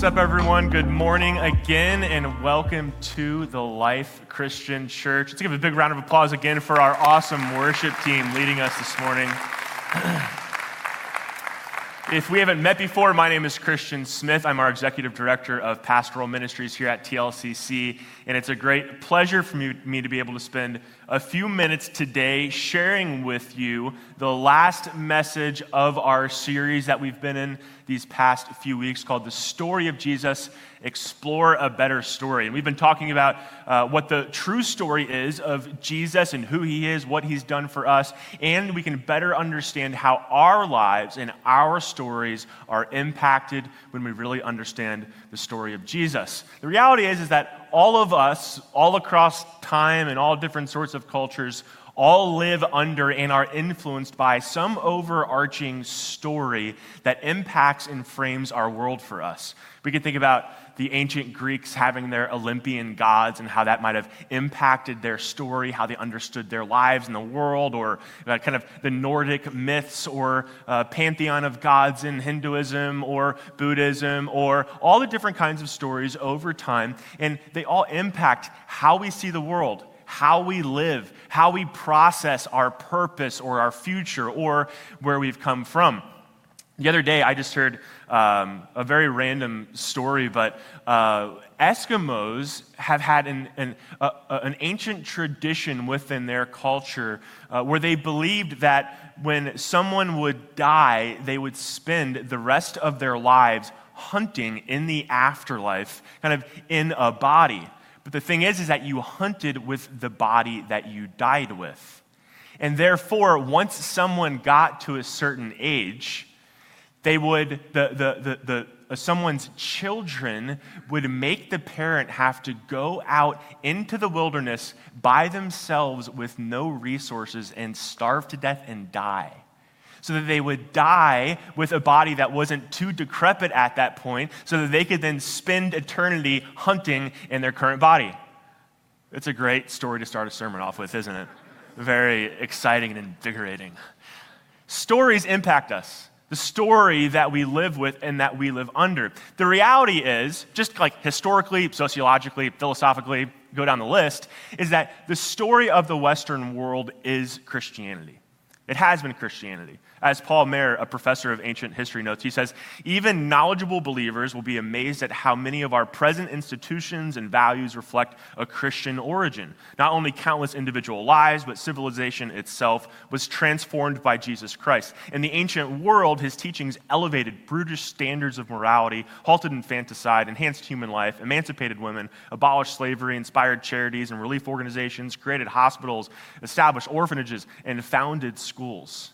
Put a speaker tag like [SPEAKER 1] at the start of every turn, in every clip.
[SPEAKER 1] What's up, everyone? Good morning again, and welcome to the Life Christian Church. Let's give a big round of applause again for our awesome worship team leading us this morning. If we haven't met before, my name is Christian Smith. I'm our executive director of pastoral ministries here at TLCC, and it's a great pleasure for me to be able to spend a few minutes today sharing with you the last message of our series that we've been in these past few weeks called The Story of Jesus Explore a Better Story. And we've been talking about uh, what the true story is of Jesus and who he is, what he's done for us, and we can better understand how our lives and our stories are impacted when we really understand the story of Jesus. The reality is, is that all of us, all across time and all different sorts of cultures, all live under and are influenced by some overarching story that impacts and frames our world for us. We can think about the ancient Greeks having their Olympian gods and how that might have impacted their story, how they understood their lives in the world, or uh, kind of the Nordic myths or uh, pantheon of gods in Hinduism or Buddhism, or all the different kinds of stories over time. And they all impact how we see the world how we live, how we process our purpose or our future or where we've come from. The other day, I just heard um, a very random story, but uh, Eskimos have had an, an, uh, an, ancient tradition within their culture uh, where they believed that when someone would die, they would spend the rest of their lives hunting in the afterlife, kind of in a body. But the thing is, is that you hunted with the body that you died with. And therefore, once someone got to a certain age, they would, the, the, the, the uh, someone's children would make the parent have to go out into the wilderness by themselves with no resources and starve to death and die so that they would die with a body that wasn't too decrepit at that point, so that they could then spend eternity hunting in their current body. It's a great story to start a sermon off with, isn't it? Very exciting and invigorating. Stories impact us. The story that we live with and that we live under. The reality is, just like historically, sociologically, philosophically, go down the list, is that the story of the Western world is Christianity. It has been Christianity. As Paul Maier, a professor of ancient history, notes, he says, even knowledgeable believers will be amazed at how many of our present institutions and values reflect a Christian origin. Not only countless individual lives, but civilization itself was transformed by Jesus Christ. In the ancient world, his teachings elevated brutish standards of morality, halted infanticide, enhanced human life, emancipated women, abolished slavery, inspired charities and relief organizations, created hospitals, established orphanages, and founded schools.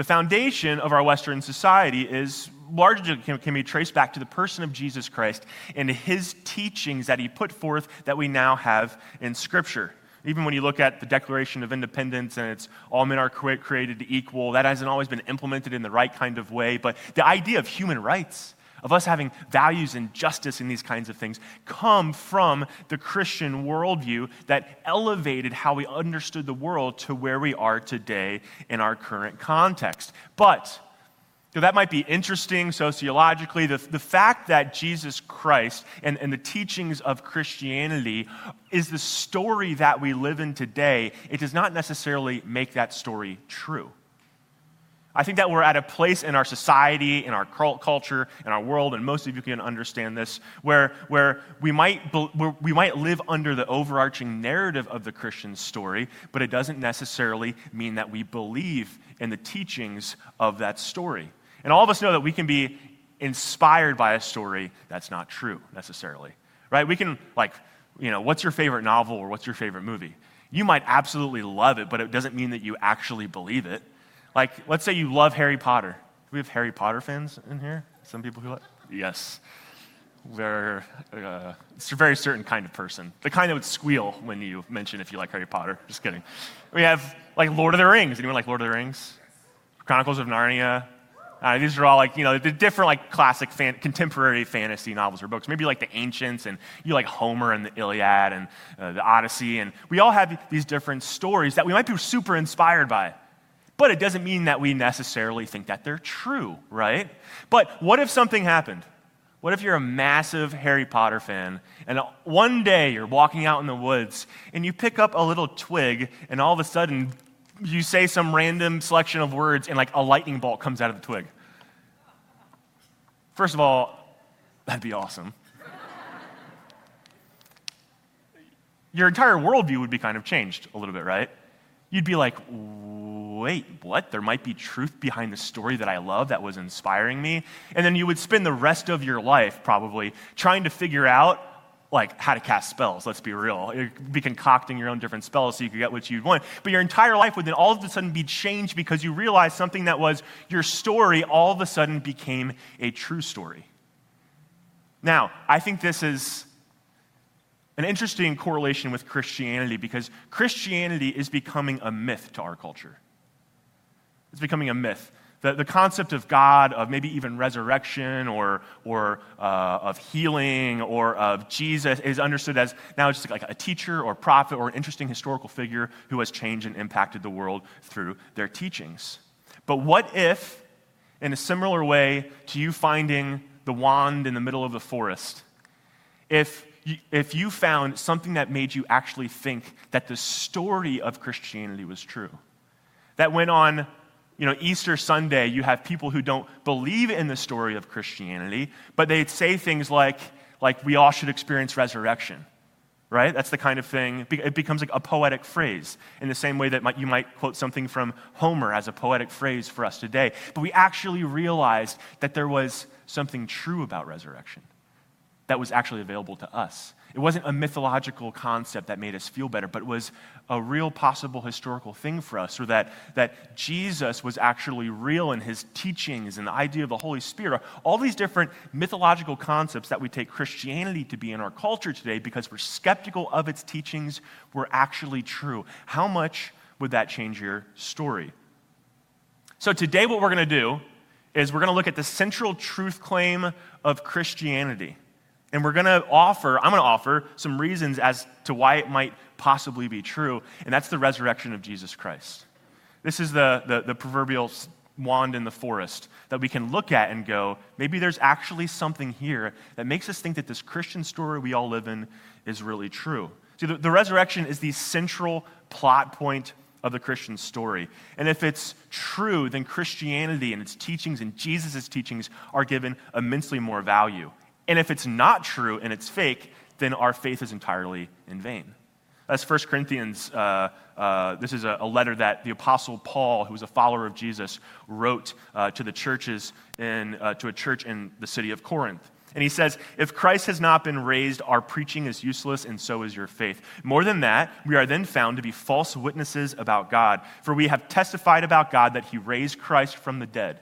[SPEAKER 1] The foundation of our Western society is largely can, can, be traced back to the person of Jesus Christ and his teachings that he put forth that we now have in Scripture. Even when you look at the Declaration of Independence and it's all men are created equal, that hasn't always been implemented in the right kind of way. But the idea of human rights, of us having values and justice and these kinds of things, come from the Christian worldview that elevated how we understood the world to where we are today in our current context. But so that might be interesting sociologically. The, the fact that Jesus Christ and, and the teachings of Christianity is the story that we live in today, it does not necessarily make that story true. I think that we're at a place in our society, in our culture, in our world, and most of you can understand this, where, where, we, might, where we might live under the overarching narrative of the Christian story, but it doesn't necessarily mean that we believe in the teachings of that story. And all of us know that we can be inspired by a story that's not true necessarily, right? We can, like, you know, what's your favorite novel or what's your favorite movie? You might absolutely love it, but it doesn't mean that you actually believe it. Like, let's say you love Harry Potter. Do we have Harry Potter fans in here? Some people who like? Yes. They're, uh, it's a very certain kind of person. The kind that would squeal when you mention if you like Harry Potter. Just kidding. We have, like, Lord of the Rings. Anyone like Lord of the Rings? Chronicles of Narnia. Uh, these are all like, you know, the different like classic fan, contemporary fantasy novels or books. Maybe like the Ancients and you like Homer and the Iliad and uh, the Odyssey. And we all have these different stories that we might be super inspired by. But it doesn't mean that we necessarily think that they're true, right? But what if something happened? What if you're a massive Harry Potter fan and one day you're walking out in the woods and you pick up a little twig and all of a sudden you say some random selection of words and like a lightning bolt comes out of the twig? First of all, that'd be awesome. Your entire worldview would be kind of changed a little bit, right? You'd be like, wait, what? There might be truth behind the story that I love that was inspiring me. And then you would spend the rest of your life probably trying to figure out like how to cast spells, let's be real. You'd be concocting your own different spells so you could get what you'd want. But your entire life would then all of a sudden be changed because you realized something that was your story all of a sudden became a true story. Now, I think this is an interesting correlation with Christianity because Christianity is becoming a myth to our culture. It's becoming a myth. The, the concept of God, of maybe even resurrection or, or uh, of healing or of Jesus, is understood as now just like a teacher or prophet or an interesting historical figure who has changed and impacted the world through their teachings. But what if, in a similar way to you finding the wand in the middle of the forest, if if you found something that made you actually think that the story of Christianity was true, that went on you know, Easter Sunday, you have people who don't believe in the story of Christianity, but they say things like, like we all should experience resurrection, right? That's the kind of thing. It becomes like a poetic phrase in the same way that you might quote something from Homer as a poetic phrase for us today. But we actually realized that there was something true about resurrection that was actually available to us. It wasn't a mythological concept that made us feel better, but was a real possible historical thing for us, or that, that Jesus was actually real in his teachings and the idea of the Holy Spirit. All these different mythological concepts that we take Christianity to be in our culture today because we're skeptical of its teachings were actually true. How much would that change your story? So, today, what we're going to do is we're going to look at the central truth claim of Christianity. And we're going to offer, I'm going to offer some reasons as to why it might possibly be true, and that's the resurrection of Jesus Christ. This is the, the, the, proverbial wand in the forest that we can look at and go, maybe there's actually something here that makes us think that this Christian story we all live in is really true. See, the, the resurrection is the central plot point of the Christian story. And if it's true, then Christianity and its teachings and Jesus' teachings are given immensely more value. And if it's not true and it's fake, then our faith is entirely in vain. That's 1 Corinthians. Uh, uh, this is a, a, letter that the Apostle Paul, who was a follower of Jesus, wrote uh, to the churches in, uh, to a church in the city of Corinth. And he says, If Christ has not been raised, our preaching is useless, and so is your faith. More than that, we are then found to be false witnesses about God, for we have testified about God that he raised Christ from the dead.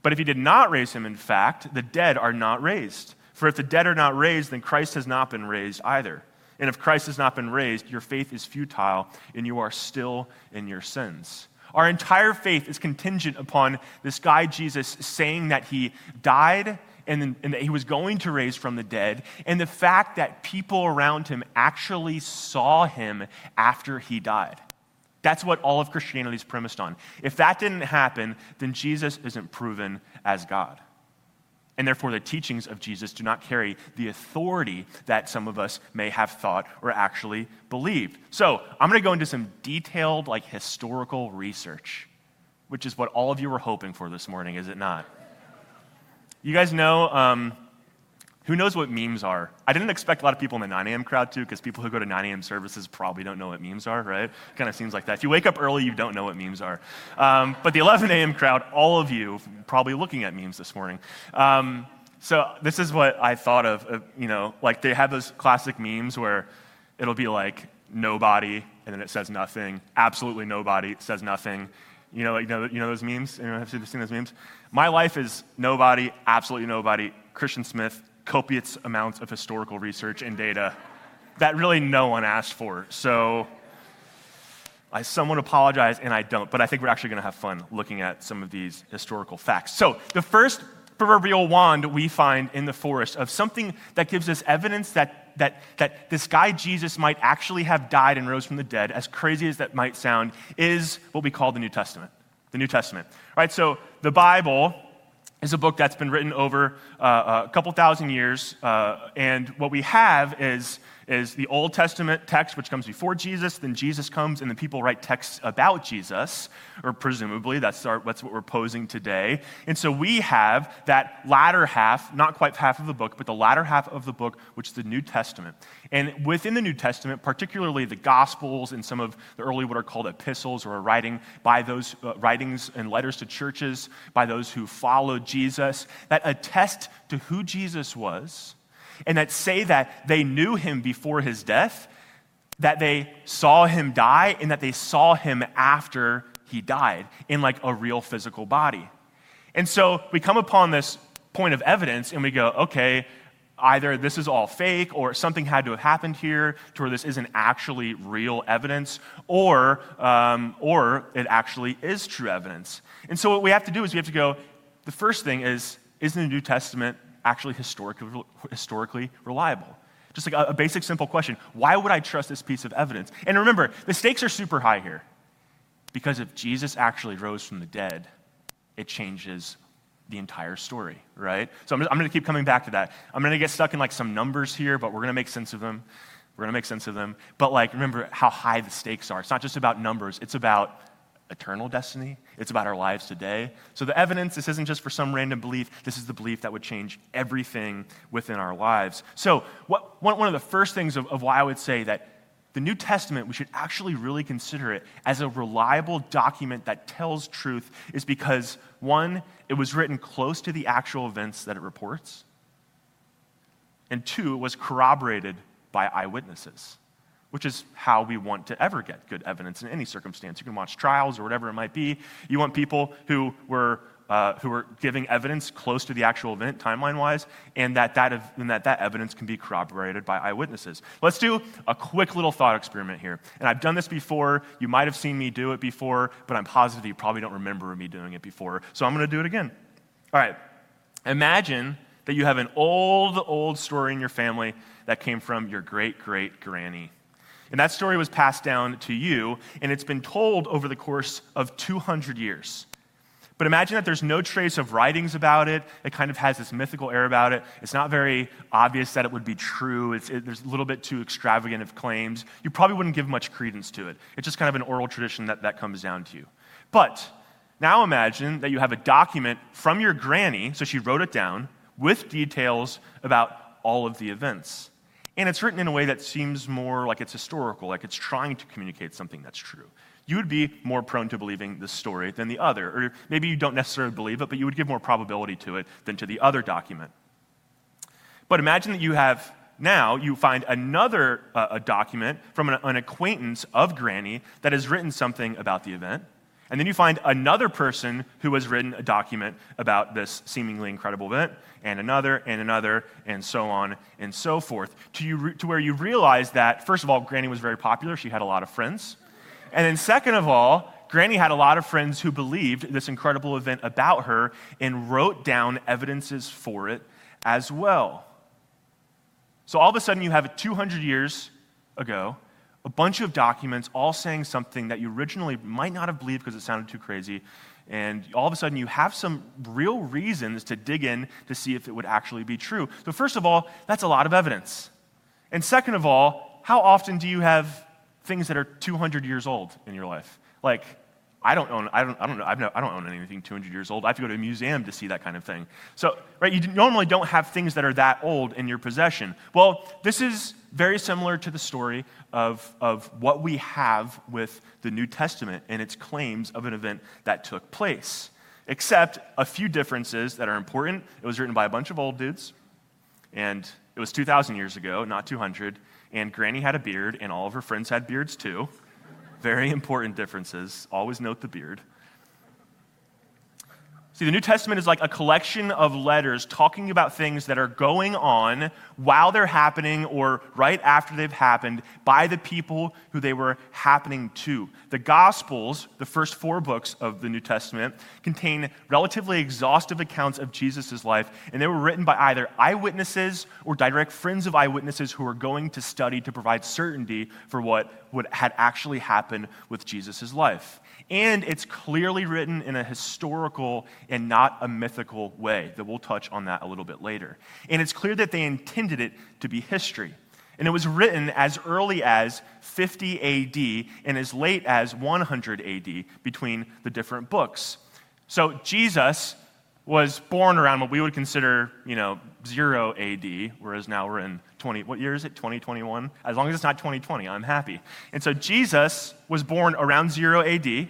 [SPEAKER 1] But if he did not raise him, in fact, the dead are not raised. For if the dead are not raised, then Christ has not been raised either. And if Christ has not been raised, your faith is futile and you are still in your sins. Our entire faith is contingent upon this guy Jesus saying that he died and, and, that he was going to raise from the dead, and the fact that people around him actually saw him after he died. That's what all of Christianity is premised on. If that didn't happen, then Jesus isn't proven as God. And therefore, the teachings of Jesus do not carry the authority that some of us may have thought or actually believed. So, I'm going to go into some detailed, like historical research, which is what all of you were hoping for this morning, is it not? You guys know um, who knows what memes are? I didn't expect a lot of people in the 9 a.m. crowd to, because people who go to 9 a.m. services probably don't know what memes are, right? Kind of seems like that. If you wake up early, you don't know what memes are. Um, but the 11 a.m. crowd, all of you, probably looking at memes this morning. Um, so this is what I thought of, you know, like they have those classic memes where it'll be like nobody, and then it says nothing, absolutely nobody, says nothing. You know, you know, you know those memes? Anyone have seen those memes? My life is nobody, absolutely nobody. Christian Smith, copious amounts of historical research and data that really no one asked for. So I somewhat apologize, and I don't, but I think we're actually going to have fun looking at some of these historical facts. So, the first proverbial wand we find in the forest of something that gives us evidence that, that, that this guy Jesus might actually have died and rose from the dead, as crazy as that might sound, is what we call the New Testament. The New Testament. Right? So, the Bible is a book that's been written over uh, a couple thousand years. Uh, and what we have is is the Old Testament text, which comes before Jesus. Then Jesus comes, and the people write texts about Jesus, or presumably that's, our, that's what we're posing today. And so we have that latter half, not quite half of the book, but the latter half of the book, which is the New Testament. And within the New Testament, particularly the Gospels and some of the early what are called epistles, or writing by those uh, writings and letters to churches by those who followed Jesus, that attest to who Jesus was and that say that they knew him before his death, that they saw him die, and that they saw him after he died in like a real physical body. And so we come upon this point of evidence and we go, okay, either this is all fake or something had to have happened here to where this isn't actually real evidence or, um, or it actually is true evidence. And so what we have to do is we have to go, the first thing is, is the New Testament actually historically, historically reliable? Just like a, a basic, simple question why would I trust this piece of evidence? And remember, the stakes are super high here. Because if Jesus actually rose from the dead, it changes the entire story, right? So I'm, I'm going to keep coming back to that. I'm going to get stuck in like some numbers here, but we're going to make sense of them. We're going to make sense of them. But like, remember how high the stakes are. It's not just about numbers, it's about eternal destiny. It's about our lives today. So the evidence, this isn't just for some random belief. This is the belief that would change everything within our lives. So what, one, of the first things of, of why I would say that the New Testament, we should actually really consider it as a reliable document that tells truth is because, one, it was written close to the actual events that it reports, and two, it was corroborated by eyewitnesses which is how we want to ever get good evidence in any circumstance. You can watch trials or whatever it might be. You want people who were, uh, who were giving evidence close to the actual event, timeline wise, and that that, and that that evidence can be corroborated by eyewitnesses. Let's do a quick little thought experiment here. And I've done this before. You might have seen me do it before, but I'm positive you probably don't remember me doing it before. So I'm going to do it again. All right. Imagine that you have an old, old story in your family that came from your great great granny. And that story was passed down to you, and it's been told over the course of 200 years. But imagine that there's no trace of writings about it. It kind of has this mythical air about it. It's not very obvious that it would be true. It, there's a little bit too extravagant of claims. You probably wouldn't give much credence to it. It's just kind of an oral tradition that, that comes down to you. But now imagine that you have a document from your granny, so she wrote it down, with details about all of the events. And it's written in a way that seems more like it's historical, like it's trying to communicate something that's true. You would be more prone to believing this story than the other. Or maybe you don't necessarily believe it, but you would give more probability to it than to the other document. But imagine that you have now, you find another uh, a document from an, an acquaintance of Granny that has written something about the event. And then you find another person who has written a document about this seemingly incredible event, and another, and another, and so on and so forth, to, you, to where you realize that, first of all, Granny was very popular. She had a lot of friends. And then, second of all, Granny had a lot of friends who believed this incredible event about her and wrote down evidences for it as well. So all of a sudden, you have 200 years ago a bunch of documents all saying something that you originally might not have believed because it sounded too crazy. And all of a sudden, you have some real reasons to dig in to see if it would actually be true. So, first of all, that's a lot of evidence. And second of all, how often do you have things that are 200 years old in your life? Like, I don't own, I don't, I don't know, I've no, I don't own anything 200 years old. I have to go to a museum to see that kind of thing. So, right, you normally don't have things that are that old in your possession. Well, this is very similar to the story of, of what we have with the New Testament and its claims of an event that took place, except a few differences that are important. It was written by a bunch of old dudes, and it was 2,000 years ago, not 200, and Granny had a beard, and all of her friends had beards too. Very important differences. Always note the beard. See, the New Testament is like a collection of letters talking about things that are going on while they're happening or right after they've happened by the people who they were happening to. The Gospels, the first four books of the New Testament, contain relatively exhaustive accounts of Jesus' life, and they were written by either eyewitnesses or direct friends of eyewitnesses who were going to study to provide certainty for what, had actually happened with Jesus' life. And it's clearly written in a historical and not a mythical way. That we'll touch on that a little bit later. And it's clear that they intended it to be history. And it was written as early as 50 AD and as late as 100 AD between the different books. So Jesus was born around what we would consider, you know, 0 AD, whereas now we're in 20, what year is it? 2021? As long as it's not 2020, I'm happy. And so Jesus was born around 0 AD,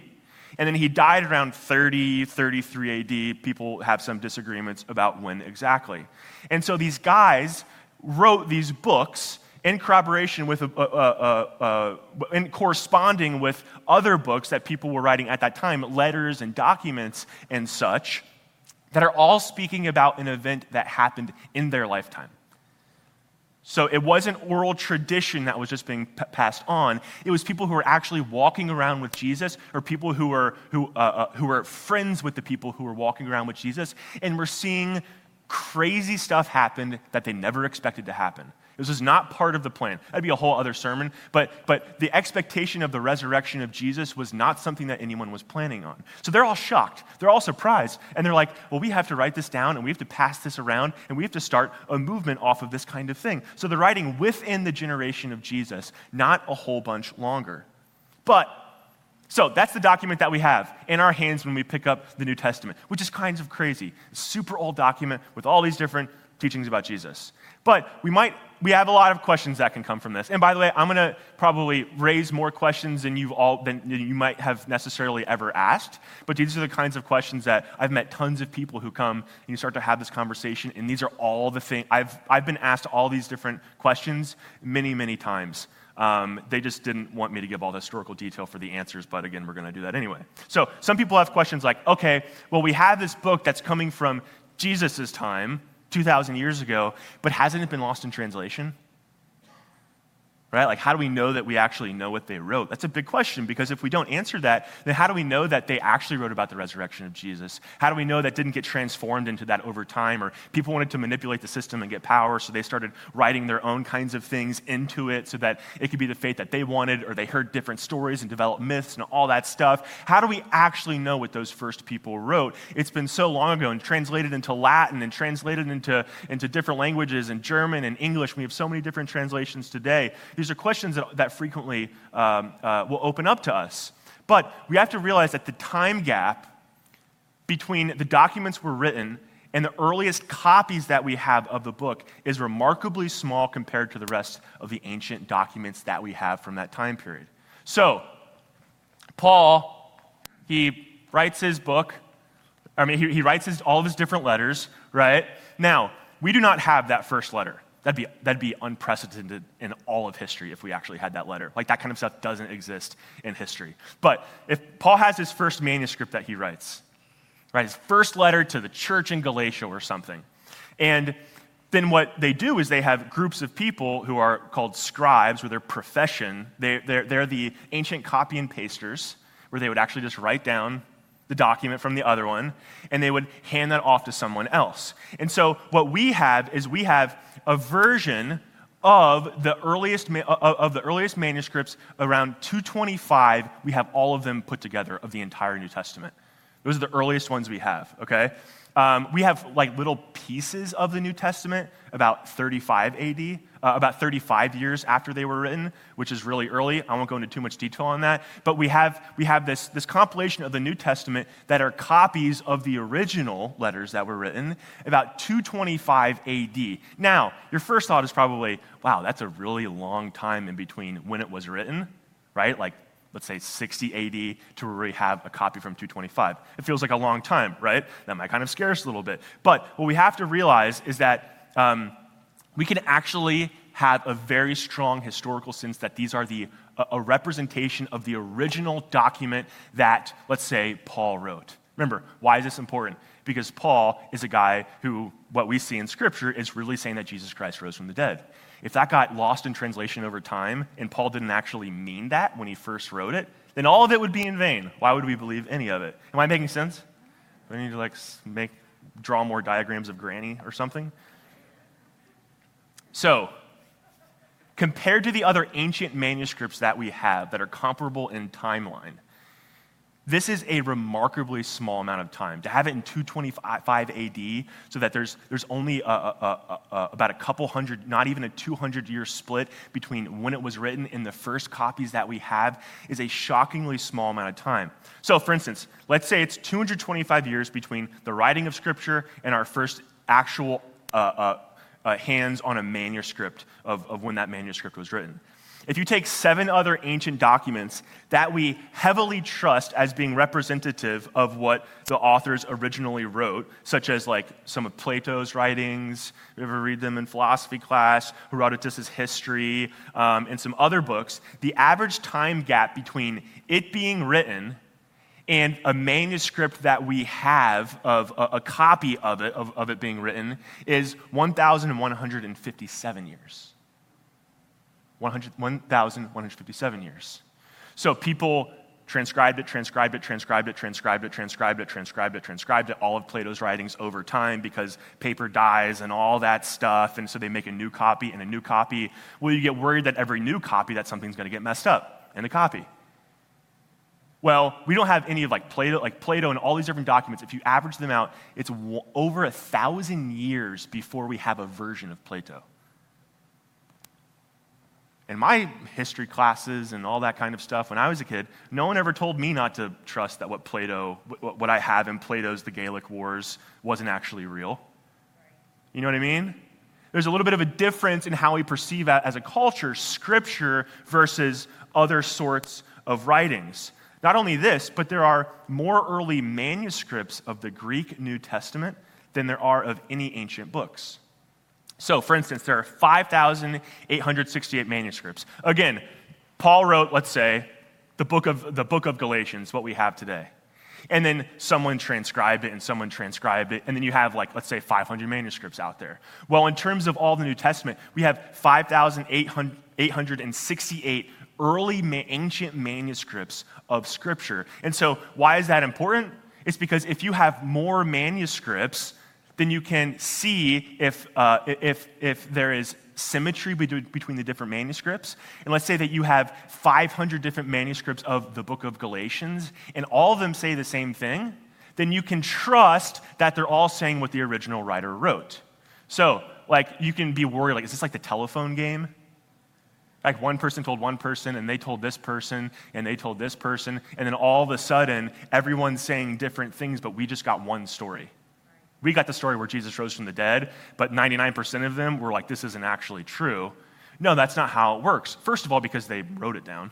[SPEAKER 1] and then he died around 30, 33 AD. People have some disagreements about when exactly. And so these guys wrote these books in corroboration with, uh, uh, uh, in corresponding with other books that people were writing at that time, letters and documents and such, that are all speaking about an event that happened in their lifetime. So it wasn't oral tradition that was just being p- passed on. It was people who were actually walking around with Jesus, or people who were, who, uh, uh, who were friends with the people who were walking around with Jesus, and were seeing crazy stuff happen that they never expected to happen. This was not part of the plan. That'd be a whole other sermon. But, but the expectation of the resurrection of Jesus was not something that anyone was planning on. So they're all shocked. They're all surprised. And they're like, well, we have to write this down and we have to pass this around and we have to start a movement off of this kind of thing. So they're writing within the generation of Jesus, not a whole bunch longer. But so that's the document that we have in our hands when we pick up the New Testament, which is kinds of crazy. Super old document with all these different teachings about Jesus. But we might we have a lot of questions that can come from this. And by the way, I'm going to probably raise more questions than you've all than you might have necessarily ever asked. But these are the kinds of questions that I've met tons of people who come and you start to have this conversation, and these are all the things I've I've been asked all these different questions many many times. Um, they just didn't want me to give all the historical detail for the answers, but again, we're going to do that anyway. So some people have questions like, okay, well, we have this book that's coming from Jesus' time 2,000 years ago, but hasn't it been lost in translation? Right? Like, how do we know that we actually know what they wrote? That's a big question because if we don't answer that, then how do we know that they actually wrote about the resurrection of Jesus? How do we know that didn't get transformed into that over time? Or people wanted to manipulate the system and get power, so they started writing their own kinds of things into it so that it could be the faith that they wanted, or they heard different stories and developed myths and all that stuff. How do we actually know what those first people wrote? It's been so long ago and translated into Latin and translated into, into different languages and German and English. We have so many different translations today these are questions that, that frequently um, uh, will open up to us. But we have to realize that the time gap between the documents were written and the earliest copies that we have of the book is remarkably small compared to the rest of the ancient documents that we have from that time period. So, Paul, he writes his book. I mean, he, he writes his, all of his different letters, right? Now, we do not have that first letter. That'd be, that'd be unprecedented in all of history if we actually had that letter. Like, that kind of stuff doesn't exist in history. But if Paul has his first manuscript that he writes, right, his first letter to the church in Galatia or something, and then what they do is they have groups of people who are called scribes, or their profession. They, they're, they're the ancient copy and pasters, where they would actually just write down the document from the other one, and they would hand that off to someone else. And so what we have is we have a version of the earliest of the earliest manuscripts around 225 we have all of them put together of the entire new testament. Those are the earliest ones we have okay um, we have like little pieces of the New Testament about 35 AD, uh, about 35 years after they were written, which is really early. I won't go into too much detail on that. But we have, we have this, this compilation of the New Testament that are copies of the original letters that were written about 225 AD. Now, your first thought is probably, wow, that's a really long time in between when it was written, right? Like let's say 60 AD to where we have a copy from 225. It feels like a long time, right? That might kind of scare us a little bit. But what we have to realize is that um, we can actually have a very strong historical sense that these are the, a, a representation of the original document that, let's say, Paul wrote. Remember, why is this important? Because Paul is a guy who, what we see in Scripture, is really saying that Jesus Christ rose from the dead. If that got lost in translation over time and Paul didn't actually mean that when he first wrote it, then all of it would be in vain. Why would we believe any of it? Am I making sense? Do I need to like make draw more diagrams of granny or something? So, compared to the other ancient manuscripts that we have that are comparable in timeline, This is a remarkably small amount of time. To have it in 225 AD, so that there's, there's only a, a, a, about a couple hundred, not even a 200 year split between when it was written and the first copies that we have, is a shockingly small amount of time. So, for instance, let's say it's 225 years between the writing of Scripture and our first actual uh, uh, uh, hands on a manuscript of, of when that manuscript was written. If you take seven other ancient documents that we heavily trust as being representative of what the authors originally wrote, such as like some of Plato's writings, you ever read them in philosophy class, Herodotus' history, um, and some other books, the average time gap between it being written and a manuscript that we have of a, a copy of it, of, of it being written, is 1,157 years. 1,157 years. So people transcribed it, transcribed it, transcribed it, transcribed it, transcribed it, transcribed it, transcribed it, all of Plato's writings over time because paper dies and all that stuff. And so they make a new copy and a new copy. Well, you get worried that every new copy that something's going to get messed up in the copy. Well, we don't have any of like Plato, like Plato and all these different documents. If you average them out, it's over a thousand years before we have a version of Plato in my history classes and all that kind of stuff when I was a kid, no one ever told me not to trust that what Plato, what I have in Plato's The Gallic Wars wasn't actually real. You know what I mean? There's a little bit of a difference in how we perceive as a culture scripture versus other sorts of writings. Not only this, but there are more early manuscripts of the Greek New Testament than there are of any ancient books. So, for instance, there are 5,868 manuscripts. Again, Paul wrote, let's say, the book of, the book of Galatians, what we have today. And then someone transcribed it and someone transcribed it. And then you have, like, let's say 500 manuscripts out there. Well, in terms of all the New Testament, we have 5,868 early ancient manuscripts of Scripture. And so, why is that important? It's because if you have more manuscripts, then you can see if, uh, if, if there is symmetry between the different manuscripts. And let's say that you have 500 different manuscripts of the book of Galatians, and all of them say the same thing, then you can trust that they're all saying what the original writer wrote. So, like, you can be worried, like, is this like the telephone game? Like one person told one person, and they told this person, and they told this person, and then all of a sudden, everyone's saying different things, but we just got one story. We got the story where Jesus rose from the dead, but 99% of them were like, this isn't actually true. No, that's not how it works. First of all, because they wrote it down.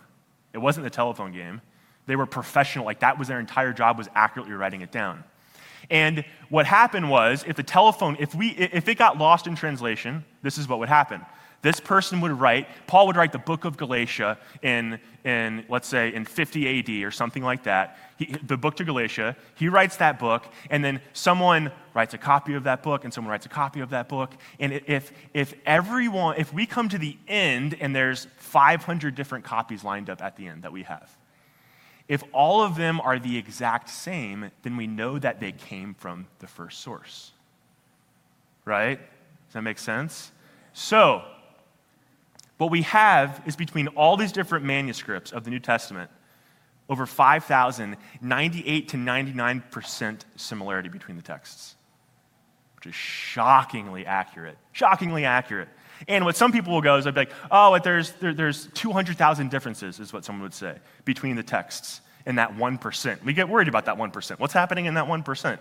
[SPEAKER 1] It wasn't the telephone game. They were professional, like that was their entire job was accurately writing it down. And what happened was if the telephone, if we if it got lost in translation, this is what would happen. This person would write, Paul would write the book of Galatia in, in let's say, in 50 AD or something like that. He, the book to Galatia. He writes that book, and then someone writes a copy of that book, and someone writes a copy of that book. And if, if everyone, if we come to the end and there's 500 different copies lined up at the end that we have, if all of them are the exact same, then we know that they came from the first source. Right? Does that make sense? So, what we have is between all these different manuscripts of the New Testament, over 5,000, 98 to 99% similarity between the texts, which is shockingly accurate. Shockingly accurate. And what some people will go is they'll be like, oh, there's, there, there's 200,000 differences, is what someone would say, between the texts and that 1%. We get worried about that 1%. What's happening in that 1%?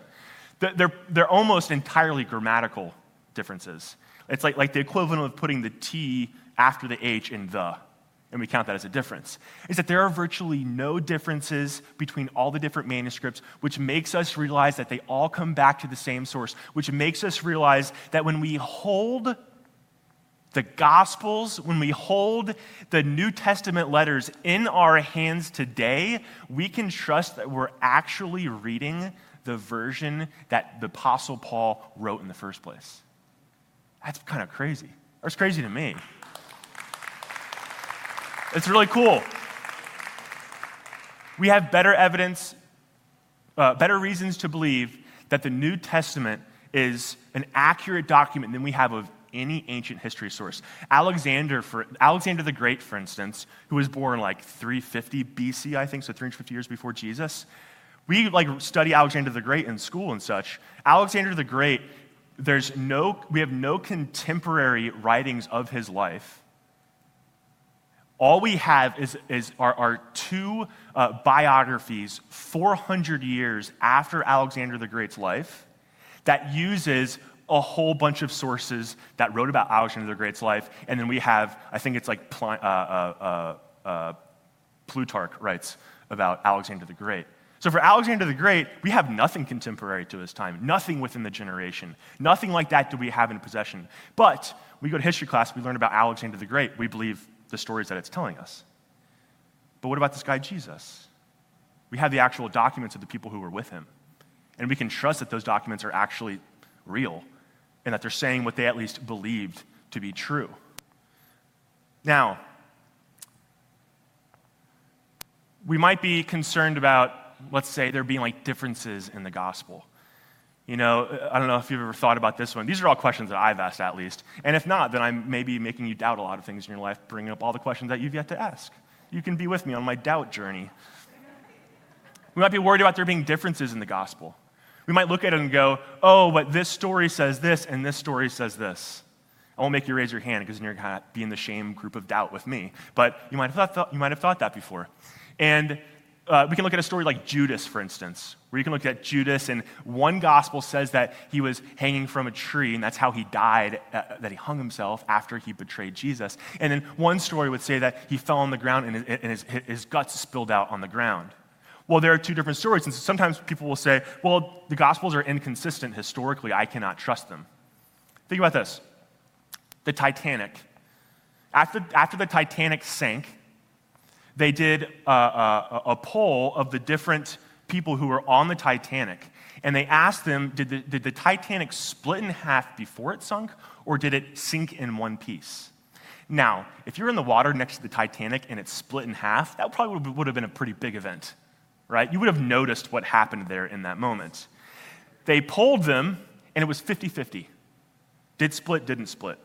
[SPEAKER 1] They're, they're almost entirely grammatical differences. It's like, like the equivalent of putting the T after the H in the, and we count that as a difference, is that there are virtually no differences between all the different manuscripts, which makes us realize that they all come back to the same source, which makes us realize that when we hold the Gospels, when we hold the New Testament letters in our hands today, we can trust that we're actually reading the version that the Apostle Paul wrote in the first place. That's kind of crazy. That's crazy to me. It's really cool. We have better evidence, uh, better reasons to believe that the New Testament is an accurate document than we have of any ancient history source. Alexander, for, Alexander the Great, for instance, who was born like 350 BC, I think, so 350 years before Jesus. We like study Alexander the Great in school and such. Alexander the Great, there's no, we have no contemporary writings of his life. All we have is, is our, our two uh, biographies 400 years after Alexander the Great's life that uses a whole bunch of sources that wrote about Alexander the Great's life. And then we have, I think it's like Pl- uh, uh, uh, uh, Plutarch writes about Alexander the Great. So for Alexander the Great, we have nothing contemporary to his time, nothing within the generation. Nothing like that do we have in possession. But we go to history class, we learn about Alexander the Great, we believe the stories that it's telling us. But what about this guy Jesus? We have the actual documents of the people who were with him. And we can trust that those documents are actually real and that they're saying what they at least believed to be true. Now, we might be concerned about, let's say, there being like differences in the gospel. You know, I don't know if you've ever thought about this one. These are all questions that I've asked, at least. And if not, then I'm maybe making you doubt a lot of things in your life, bringing up all the questions that you've yet to ask. You can be with me on my doubt journey. We might be worried about there being differences in the gospel. We might look at it and go, oh, but this story says this and this story says this. I won't make you raise your hand because you're going to be in the shame group of doubt with me. But you might have thought, you might have thought that before. And uh, we can look at a story like Judas, for instance, where you can look at Judas, and one gospel says that he was hanging from a tree, and that's how he died, uh, that he hung himself after he betrayed Jesus. And then one story would say that he fell on the ground and his, and his, his guts spilled out on the ground. Well, there are two different stories. And sometimes people will say, well, the Gospels are inconsistent historically. I cannot trust them. Think about this the Titanic. After, after the Titanic sank, they did a, a, a poll of the different people who were on the Titanic. And they asked them did the, did the Titanic split in half before it sunk, or did it sink in one piece? Now, if you're in the water next to the Titanic and it's split in half, that probably would have been a pretty big event right? You would have noticed what happened there in that moment. They polled them, and it was 50 50. Did split, didn't split.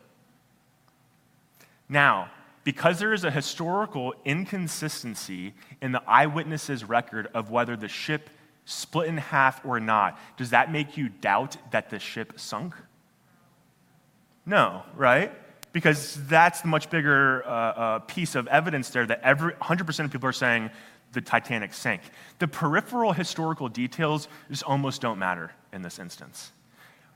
[SPEAKER 1] Now, because there is a historical inconsistency in the eyewitnesses' record of whether the ship split in half or not, does that make you doubt that the ship sunk? No, right? Because that's the much bigger uh, uh, piece of evidence there that every 100% of people are saying the Titanic sank. The peripheral historical details just almost don't matter in this instance.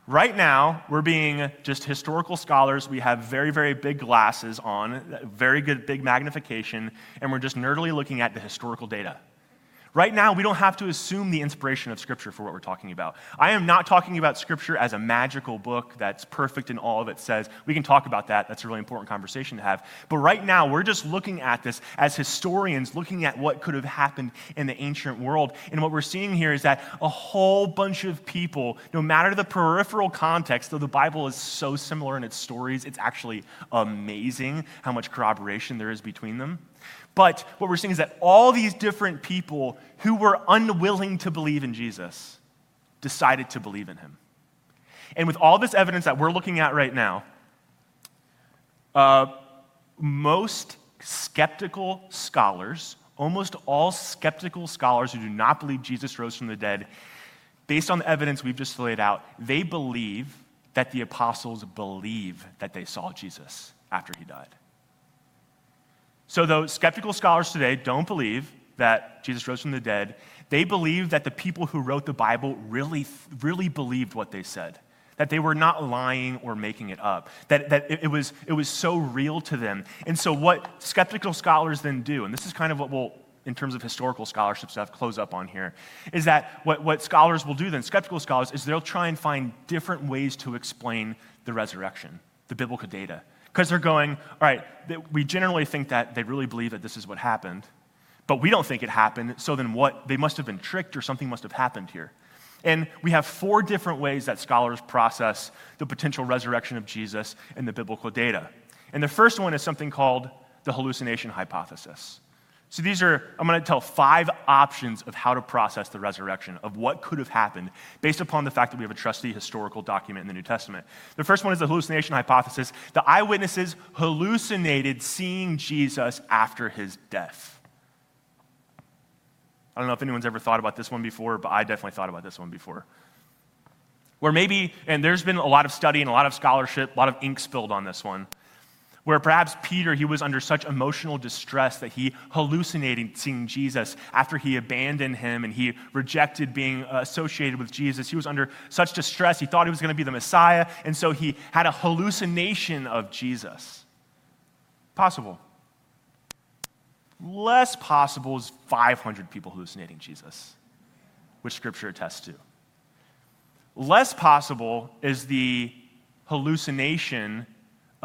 [SPEAKER 1] Right now, we're being just historical scholars. We have very, very big glasses on, very good big magnification, and we're just nerdily looking at the historical data. Right now, we don't have to assume the inspiration of Scripture for what we're talking about. I am not talking about Scripture as a magical book that's perfect in all of it says. We can talk about that. That's a really important conversation to have. But right now, we're just looking at this as historians, looking at what could have happened in the ancient world. And what we're seeing here is that a whole bunch of people, no matter the peripheral context, though the Bible is so similar in its stories, it's actually amazing how much corroboration there is between them. But what we're seeing is that all these different people who were unwilling to believe in Jesus decided to believe in him. And with all this evidence that we're looking at right now, uh, most skeptical scholars, almost all skeptical scholars who do not believe Jesus rose from the dead, based on the evidence we've just laid out, they believe that the apostles believe that they saw Jesus after he died. So, though skeptical scholars today don't believe that Jesus rose from the dead, they believe that the people who wrote the Bible really, really believed what they said. That they were not lying or making it up. That, that it, was, it was so real to them. And so, what skeptical scholars then do, and this is kind of what we'll, in terms of historical scholarship stuff, close up on here, is that what, what scholars will do then, skeptical scholars, is they'll try and find different ways to explain the resurrection, the biblical data. Because they're going, all right, we generally think that they really believe that this is what happened, but we don't think it happened, so then what? They must have been tricked or something must have happened here. And we have four different ways that scholars process the potential resurrection of Jesus in the biblical data. And the first one is something called the hallucination hypothesis. So these are, I'm going to tell five options of how to process the resurrection, of what could have happened, based upon the fact that we have a trusty historical document in the New Testament. The first one is the hallucination hypothesis. The eyewitnesses hallucinated seeing Jesus after his death. I don't know if anyone's ever thought about this one before, but I definitely thought about this one before. Where maybe, and there's been a lot of study and a lot of scholarship, a lot of ink spilled on this one where perhaps Peter, he was under such emotional distress that he hallucinated seeing Jesus after he abandoned him and he rejected being associated with Jesus. He was under such distress, he thought he was going to be the Messiah, and so he had a hallucination of Jesus. Possible. Less possible is 500 people hallucinating Jesus, which scripture attests to. Less possible is the hallucination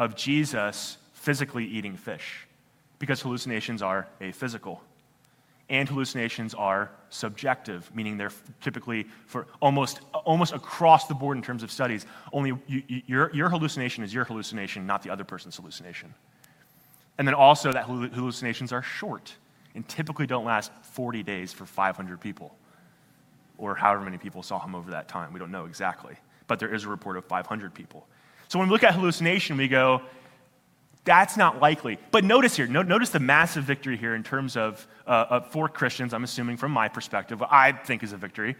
[SPEAKER 1] of Jesus physically eating fish because hallucinations are aphysical. And hallucinations are subjective, meaning they're typically for almost, almost across the board in terms of studies. Only you, you, your, your hallucination is your hallucination, not the other person's hallucination. And then also that hallucinations are short and typically don't last 40 days for 500 people or however many people saw him over that time. We don't know exactly, but there is a report of 500 people. So when we look at hallucination, we go, that's not likely. But notice here, no, notice the massive victory here in terms of, uh, uh, for Christians, I'm assuming from my perspective, what I think is a victory,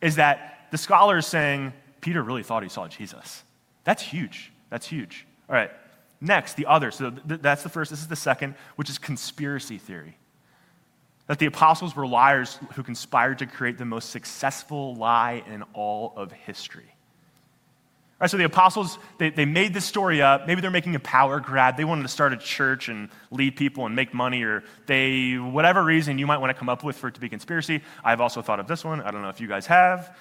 [SPEAKER 1] is that the scholar is saying Peter really thought he saw Jesus. That's huge. That's huge. All right. Next, the other. So th- that's the first. This is the second, which is conspiracy theory. That the apostles were liars who conspired to create the most successful lie in all of history. Right, so the apostles, they, they made this story up. Maybe they're making a power grab. They wanted to start a church and lead people and make money, or they, whatever reason you might want to come up with for it to be conspiracy. I've also thought of this one. I don't know if you guys have.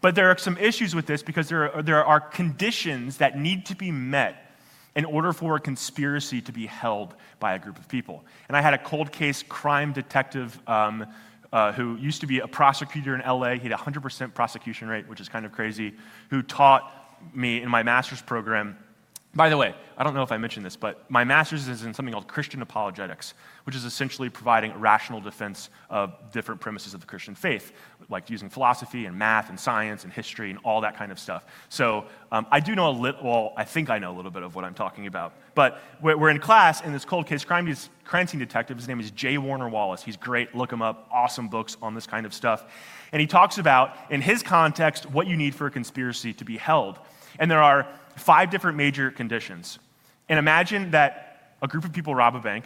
[SPEAKER 1] But there are some issues with this because there are, there are conditions that need to be met in order for a conspiracy to be held by a group of people. And I had a cold case crime detective um, uh, who used to be a prosecutor in LA. He had a 100% prosecution rate, which is kind of crazy, who taught me in my master's program. By the way, I don't know if I mentioned this, but my master's is in something called Christian apologetics, which is essentially providing a rational defense of different premises of the Christian faith, like using philosophy and math and science and history and all that kind of stuff. So um, I do know a little, well, I think I know a little bit of what I'm talking about. But we're in class, and this cold case crime, crime scene detective, his name is J. Warner Wallace. He's great, look him up, awesome books on this kind of stuff. And he talks about, in his context, what you need for a conspiracy to be held. And there are five different major conditions. And imagine that a group of people rob a bank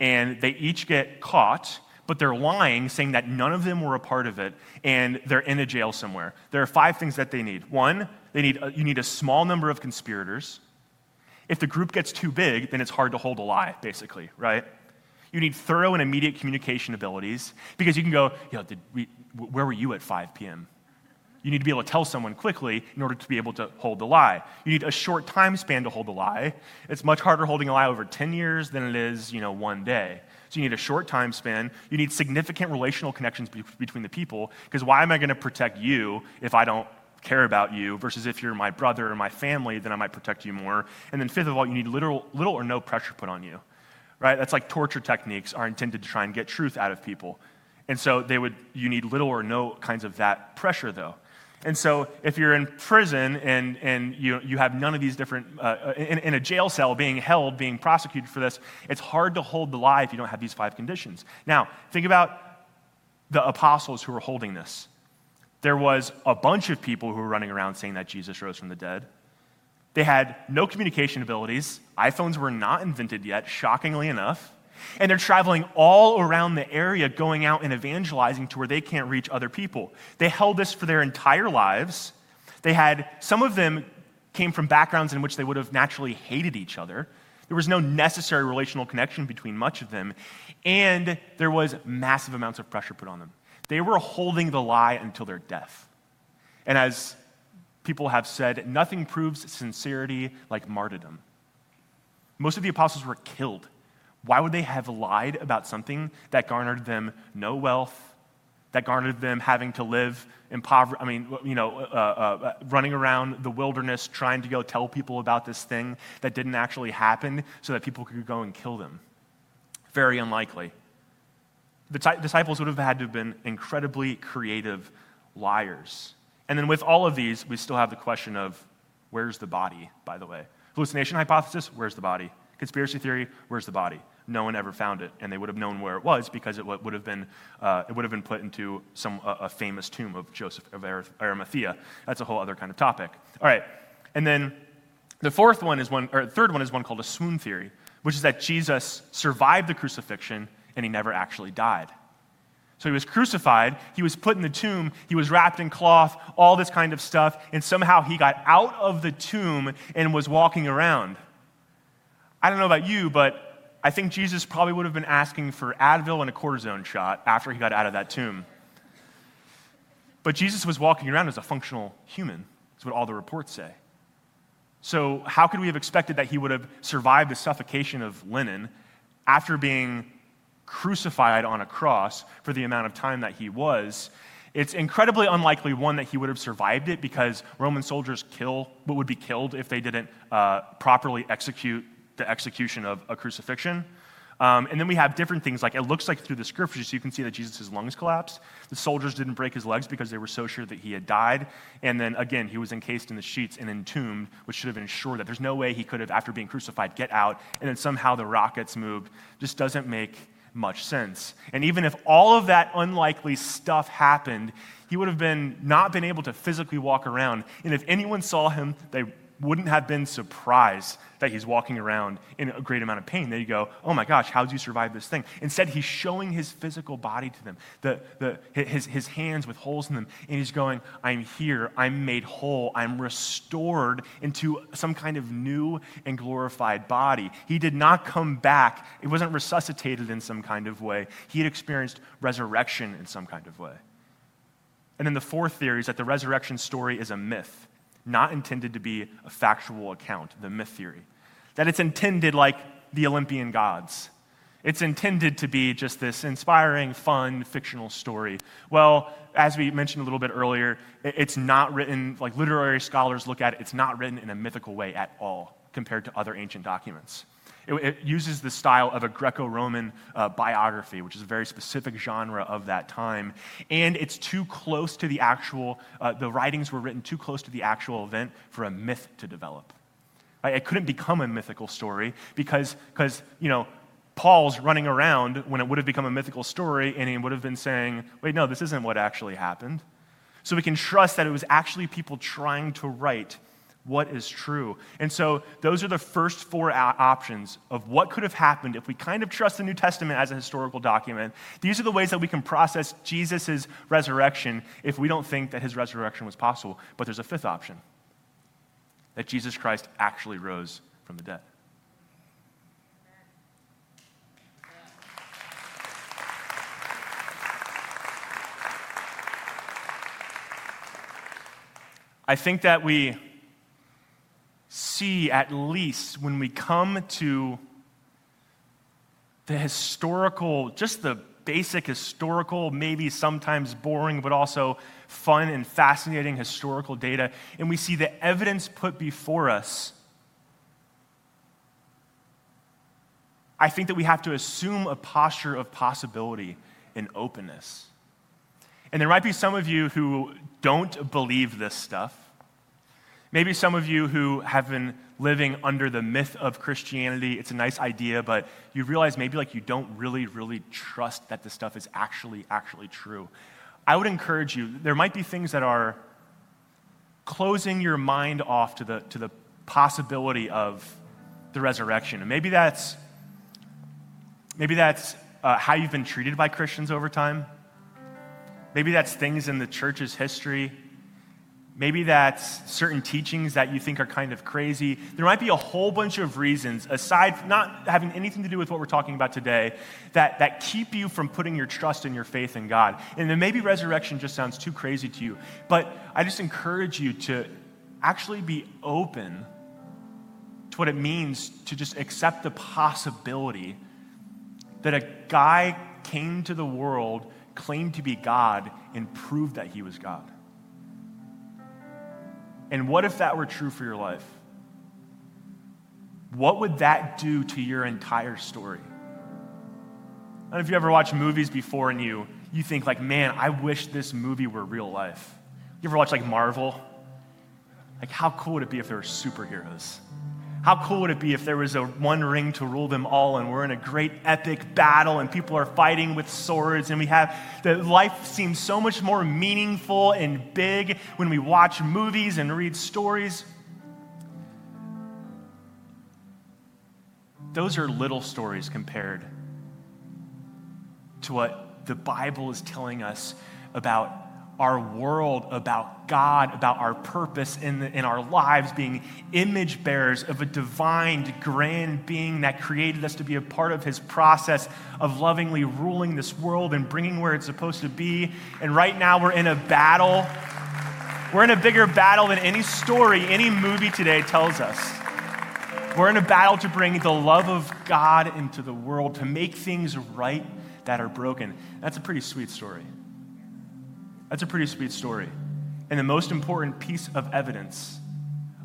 [SPEAKER 1] and they each get caught, but they're lying, saying that none of them were a part of it, and they're in a jail somewhere. There are five things that they need. One, they need a, you need a small number of conspirators. If the group gets too big, then it's hard to hold a lie, basically, right? You need thorough and immediate communication abilities because you can go, you know, we, where were you at 5 p.m.? You need to be able to tell someone quickly in order to be able to hold the lie. You need a short time span to hold the lie. It's much harder holding a lie over 10 years than it is, you know, one day. So you need a short time span. You need significant relational connections be- between the people because why am I going to protect you if I don't care about you versus if you're my brother or my family, then I might protect you more. And then fifth of all, you need little, little or no pressure put on you. Right? That's like torture techniques are intended to try and get truth out of people. And so they would you need little or no kinds of that pressure though. And so, if you're in prison and, and you, you have none of these different, uh, in, in a jail cell being held, being prosecuted for this, it's hard to hold the lie if you don't have these five conditions. Now, think about the apostles who were holding this. There was a bunch of people who were running around saying that Jesus rose from the dead. They had no communication abilities. iPhones were not invented yet, shockingly enough. And they're traveling all around the area, going out and evangelizing to where they can't reach other people. They held this for their entire lives. They had, some of them came from backgrounds in which they would have naturally hated each other. There was no necessary relational connection between much of them. And there was massive amounts of pressure put on them. They were holding the lie until their death. And as people have said, nothing proves sincerity like martyrdom. Most of the apostles were killed why would they have lied about something that garnered them no wealth, that garnered them having to live in poverty? I mean, you know, uh, uh, running around the wilderness trying to go tell people about this thing that didn't actually happen so that people could go and kill them? Very unlikely. The t- disciples would have had to have been incredibly creative liars. And then with all of these, we still have the question of where's the body, by the way? Hallucination hypothesis, where's the body? Conspiracy theory, where's the body? No one ever found it, and they would have known where it was because it would have been, uh, it would have been put into some, uh, a famous tomb of Joseph of Arimathea. That's a whole other kind of topic. All right, and then the fourth one is one, or the third one is one called a swoon theory, which is that Jesus survived the crucifixion and he never actually died. So he was crucified, he was put in the tomb, he was wrapped in cloth, all this kind of stuff, and somehow he got out of the tomb and was walking around. I don't know about you, but I think Jesus probably would have been asking for Advil and a cortisone shot after he got out of that tomb. But Jesus was walking around as a functional human, is what all the reports say. So, how could we have expected that he would have survived the suffocation of linen after being crucified on a cross for the amount of time that he was? It's incredibly unlikely, one, that he would have survived it because Roman soldiers kill, what would be killed if they didn't uh, properly execute the execution of a crucifixion. Um, and then we have different things like it looks like through the scriptures, you can see that Jesus' lungs collapsed. The soldiers didn't break his legs because they were so sure that he had died. And then again, he was encased in the sheets and entombed, which should have ensured that there's no way he could have, after being crucified, get out. And then somehow the rockets moved. Just doesn't make much sense. And even if all of that unlikely stuff happened, he would have been not been able to physically walk around. And if anyone saw him, they wouldn't have been surprised that he's walking around in a great amount of pain. They go, oh my gosh, how did you survive this thing? Instead, he's showing his physical body to them, the, the, his, his hands with holes in them, and he's going, I'm here, I'm made whole, I'm restored into some kind of new and glorified body. He did not come back, it wasn't resuscitated in some kind of way. He had experienced resurrection in some kind of way. And then the fourth theory is that the resurrection story is a myth not intended to be a factual account, the myth theory. That it's intended like the Olympian gods. It's intended to be just this inspiring, fun, fictional story. Well, as we mentioned a little bit earlier, it's not written, like literary scholars look at it, it's not written in a mythical way at all compared to other ancient documents. It, it uses the style of a Greco Roman uh, biography, which is a very specific genre of that time. And it's too close to the actual, uh, the writings were written too close to the actual event for a myth to develop. Right? It couldn't become a mythical story because, because, you know, Paul's running around when it would have become a mythical story and he would have been saying, wait, no, this isn't what actually happened. So we can trust that it was actually people trying to write what is true. And so those are the first four options of what could have happened if we kind of trust the New Testament as a historical document. These are the ways that we can process Jesus' resurrection if we don't think that his resurrection was possible. But there's a fifth option that Jesus Christ actually rose from the dead. I think that we see, at least when we come to the historical, just the basic historical, maybe sometimes boring, but also fun and fascinating historical data, and we see the evidence put before us, I think that we have to assume a posture of possibility and openness. And there might be some of you who don't believe this stuff. Maybe some of you who have been living under the myth of Christianity, it's a nice idea, but you realize maybe like you don't really, really trust that this stuff is actually, actually true. I would encourage you, there might be things that are closing your mind off to the, to the possibility of the resurrection. And maybe that's, maybe that's uh, how you've been treated by Christians over time. Maybe that's things in the church's history Maybe that's certain teachings that you think are kind of crazy. There might be a whole bunch of reasons, aside from not having anything to do with what we're talking about today, that, that keep you from putting your trust and your faith in God. And then maybe resurrection just sounds too crazy to you. But I just encourage you to actually be open to what it means to just accept the possibility that a guy came to the world, claimed to be God, and proved that he was God. And what if that were true for your life? What would that do to your entire story? I don't know if you ever watched movies before and you, you think like, man, I wish this movie were real life. You ever watch like Marvel? Like, how cool would it be if there were superheroes? How cool would it be if there was a one ring to rule them all and we're in a great epic battle and people are fighting with swords and we have the life seems so much more meaningful and big when we watch movies and read stories. Those are little stories compared to what the Bible is telling us about our world, about God, about our purpose in, the, in our lives, being image bearers of a divine, grand being that created us to be a part of his process of lovingly ruling this world and bringing where it's supposed to be. And right now we're in a battle. We're in a bigger battle than any story, any movie today tells us. We're in a battle to bring the love of God into the world, to make things right that are broken. That's a pretty sweet story. That's a pretty sweet story. And the most important piece of evidence,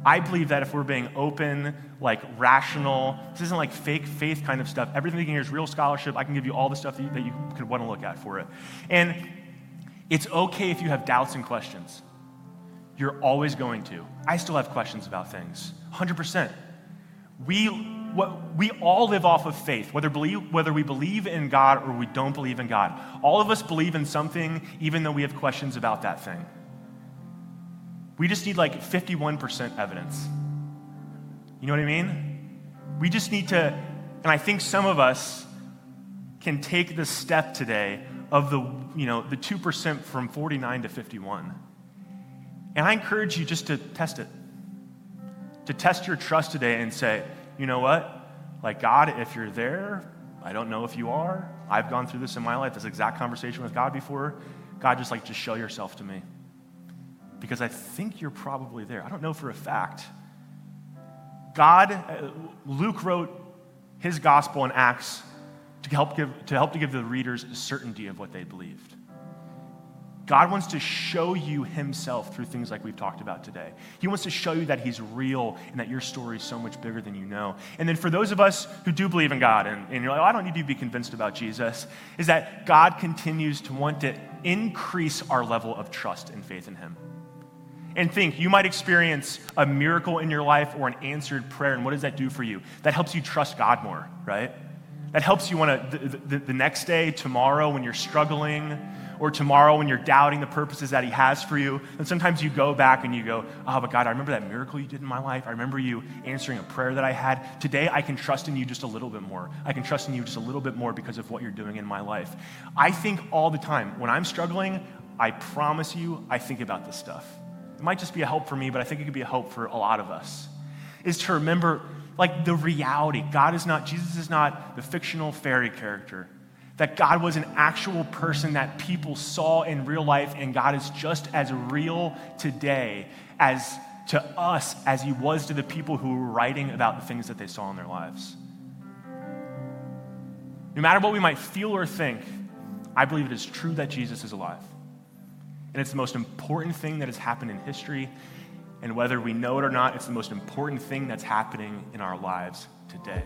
[SPEAKER 1] I believe that if we're being open, like rational, this isn't like fake faith kind of stuff. Everything can here is real scholarship. I can give you all the stuff that you, that you could want to look at for it. And it's okay if you have doubts and questions. You're always going to. I still have questions about things, 100%. We what, we all live off of faith, whether, believe, whether we believe in God or we don't believe in God. All of us believe in something, even though we have questions about that thing. We just need like 51% evidence. You know what I mean? We just need to, and I think some of us can take the step today of the, you know, the 2% from 49 to 51. And I encourage you just to test it. To test your trust today and say, you know what? Like, God, if you're there, I don't know if you are. I've gone through this in my life, this exact conversation with God before. God, just like, just show yourself to me. Because I think you're probably there. I don't know for a fact. God, uh, Luke wrote his gospel in Acts to help, give, to help to give the readers certainty of what they believed. God wants to show you himself through things like we've talked about today. He wants to show you that he's real and that your story is so much bigger than you know. And then for those of us who do believe in God, and, and you're like, oh, I don't need to be convinced about Jesus, is that God continues to want to increase our level of trust and faith in him. And think, you might experience a miracle in your life or an answered prayer, and what does that do for you? That helps you trust God more, right? That helps you want to, the, the, the next day, tomorrow, when you're struggling, or tomorrow when you're doubting the purposes that He has for you. And sometimes you go back and you go, Oh, but God, I remember that miracle you did in my life. I remember you answering a prayer that I had. Today, I can trust in you just a little bit more. I can trust in you just a little bit more because of what you're doing in my life. I think all the time, when I'm struggling, I promise you, I think about this stuff. It might just be a help for me, but I think it could be a help for a lot of us. Is to remember, like, the reality. God is not, Jesus is not the fictional fairy character that God was an actual person that people saw in real life, and God is just as real today as to us as he was to the people who were writing about the things that they saw in their lives. No matter what we might feel or think, I believe it is true that Jesus is alive. And it's the most important thing that has happened in history. And whether we know it or not, it's the most important thing that's happening in our lives today.